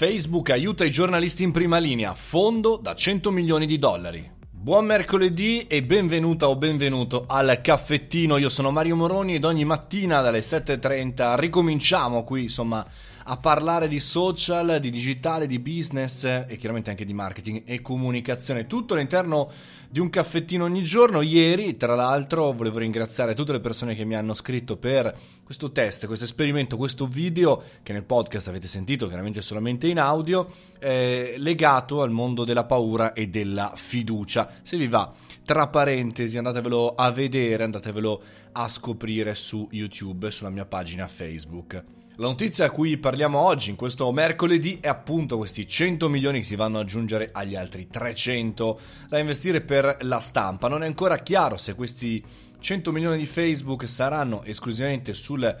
Facebook aiuta i giornalisti in prima linea, fondo da 100 milioni di dollari. Buon mercoledì e benvenuta o benvenuto al caffettino. Io sono Mario Moroni ed ogni mattina dalle 7.30 ricominciamo qui, insomma, a parlare di social, di digitale, di business e chiaramente anche di marketing e comunicazione. Tutto all'interno di un caffettino ogni giorno. Ieri, tra l'altro, volevo ringraziare tutte le persone che mi hanno scritto per questo test, questo esperimento, questo video che nel podcast avete sentito, chiaramente solamente in audio, eh, legato al mondo della paura e della fiducia. Se vi va, tra parentesi, andatevelo a vedere, andatevelo a scoprire su YouTube, sulla mia pagina Facebook. La notizia a cui parliamo oggi, in questo mercoledì, è appunto questi 100 milioni che si vanno ad aggiungere agli altri 300 da investire per la stampa. Non è ancora chiaro se questi 100 milioni di Facebook saranno esclusivamente sul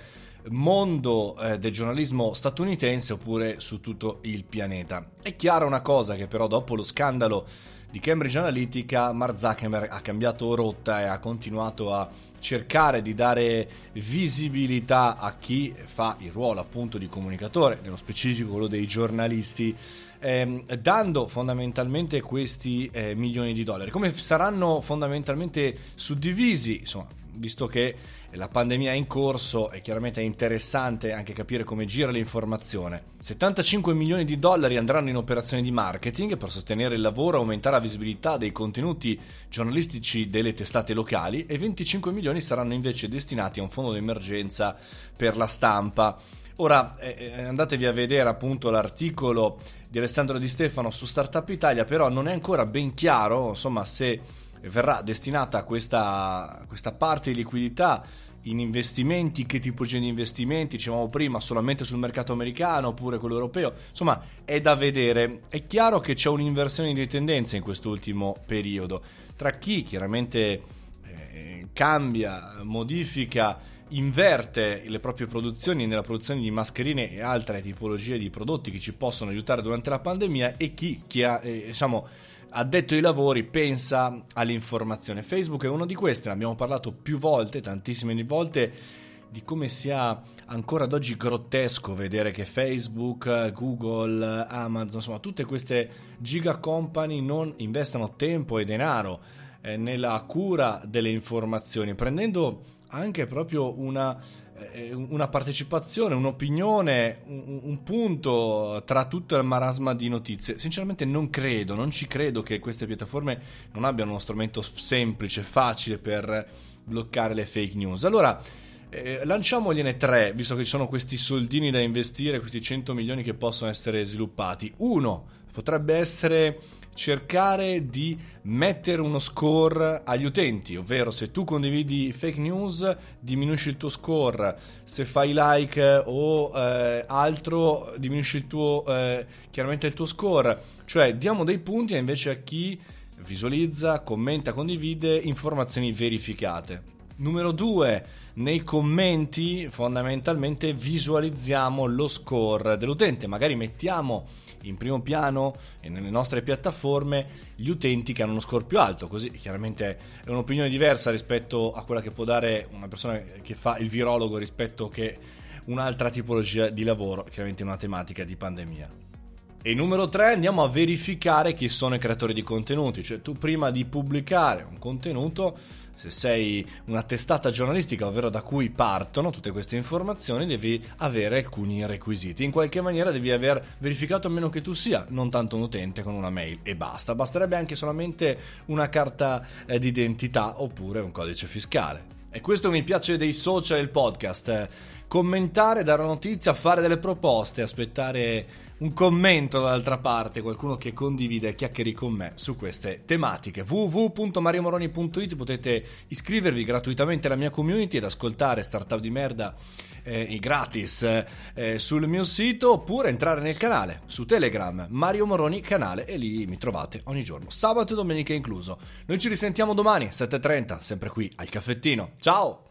mondo eh, del giornalismo statunitense oppure su tutto il pianeta. È chiara una cosa che però dopo lo scandalo di Cambridge Analytica, Mark Zuckerberg ha cambiato rotta e ha continuato a cercare di dare visibilità a chi fa il ruolo appunto di comunicatore, nello specifico quello dei giornalisti. Ehm, dando fondamentalmente questi eh, milioni di dollari. Come saranno fondamentalmente suddivisi? Insomma, visto che la pandemia è in corso e chiaramente è interessante anche capire come gira l'informazione. 75 milioni di dollari andranno in operazioni di marketing per sostenere il lavoro e aumentare la visibilità dei contenuti giornalistici delle testate locali e 25 milioni saranno invece destinati a un fondo d'emergenza per la stampa. Ora eh, eh andatevi a vedere appunto l'articolo di Alessandro Di Stefano su Startup Italia, però non è ancora ben chiaro insomma se verrà destinata questa, questa parte di liquidità in investimenti, che tipologia di investimenti, dicevamo prima, solamente sul mercato americano oppure quello europeo, insomma è da vedere. È chiaro che c'è un'inversione di tendenza in quest'ultimo periodo, tra chi chiaramente eh, cambia, modifica, inverte le proprie produzioni nella produzione di mascherine e altre tipologie di prodotti che ci possono aiutare durante la pandemia e chi, chi ha, eh, diciamo, addetto ai lavori pensa all'informazione. Facebook è uno di questi, ne abbiamo parlato più volte, tantissime volte, di come sia ancora ad oggi grottesco vedere che Facebook, Google, Amazon, insomma tutte queste giga company non investano tempo e denaro eh, nella cura delle informazioni, prendendo anche proprio una eh, una partecipazione, un'opinione, un, un, punto tra tutto il marasma di notizie. Sinceramente non credo, non ci credo che queste piattaforme non abbiano uno strumento semplice, facile per bloccare le fake news. Allora, eh, lanciamogliene tre, visto che ci sono questi soldini da investire, questi 100 milioni che possono essere sviluppati. Uno potrebbe essere cercare di mettere uno score agli utenti, ovvero se tu condividi fake news diminuisci il tuo score, se fai like o eh, altro diminuisci il tuo, eh, chiaramente il tuo score, cioè diamo dei punti invece a chi visualizza, commenta, condivide informazioni verificate. Numero 2, nei commenti fondamentalmente visualizziamo lo score dell'utente, magari mettiamo in primo piano e nelle nostre piattaforme gli utenti che hanno uno score più alto, così chiaramente è un'opinione diversa rispetto a quella che può dare una persona che fa il virologo rispetto che un'altra tipologia di lavoro, chiaramente una tematica di pandemia. E numero 3 andiamo a verificare chi sono i creatori di contenuti, cioè tu prima di pubblicare un contenuto se sei una testata giornalistica, ovvero da cui partono tutte queste informazioni, devi avere alcuni requisiti. In qualche maniera devi aver verificato a meno che tu sia non tanto un utente con una mail e basta. Basterebbe anche solamente una carta eh, d'identità oppure un codice fiscale. E questo mi piace dei social e il podcast. Commentare, dare una notizia, fare delle proposte, aspettare un commento dall'altra parte, qualcuno che condivide e chiacchieri con me su queste tematiche. www.mariomoroni.it potete iscrivervi gratuitamente alla mia community ed ascoltare Startup di merda eh, gratis eh, sul mio sito oppure entrare nel canale su Telegram Mario Moroni canale e lì mi trovate ogni giorno, sabato e domenica incluso. Noi ci risentiamo domani 7.30, sempre qui al caffettino. Ciao!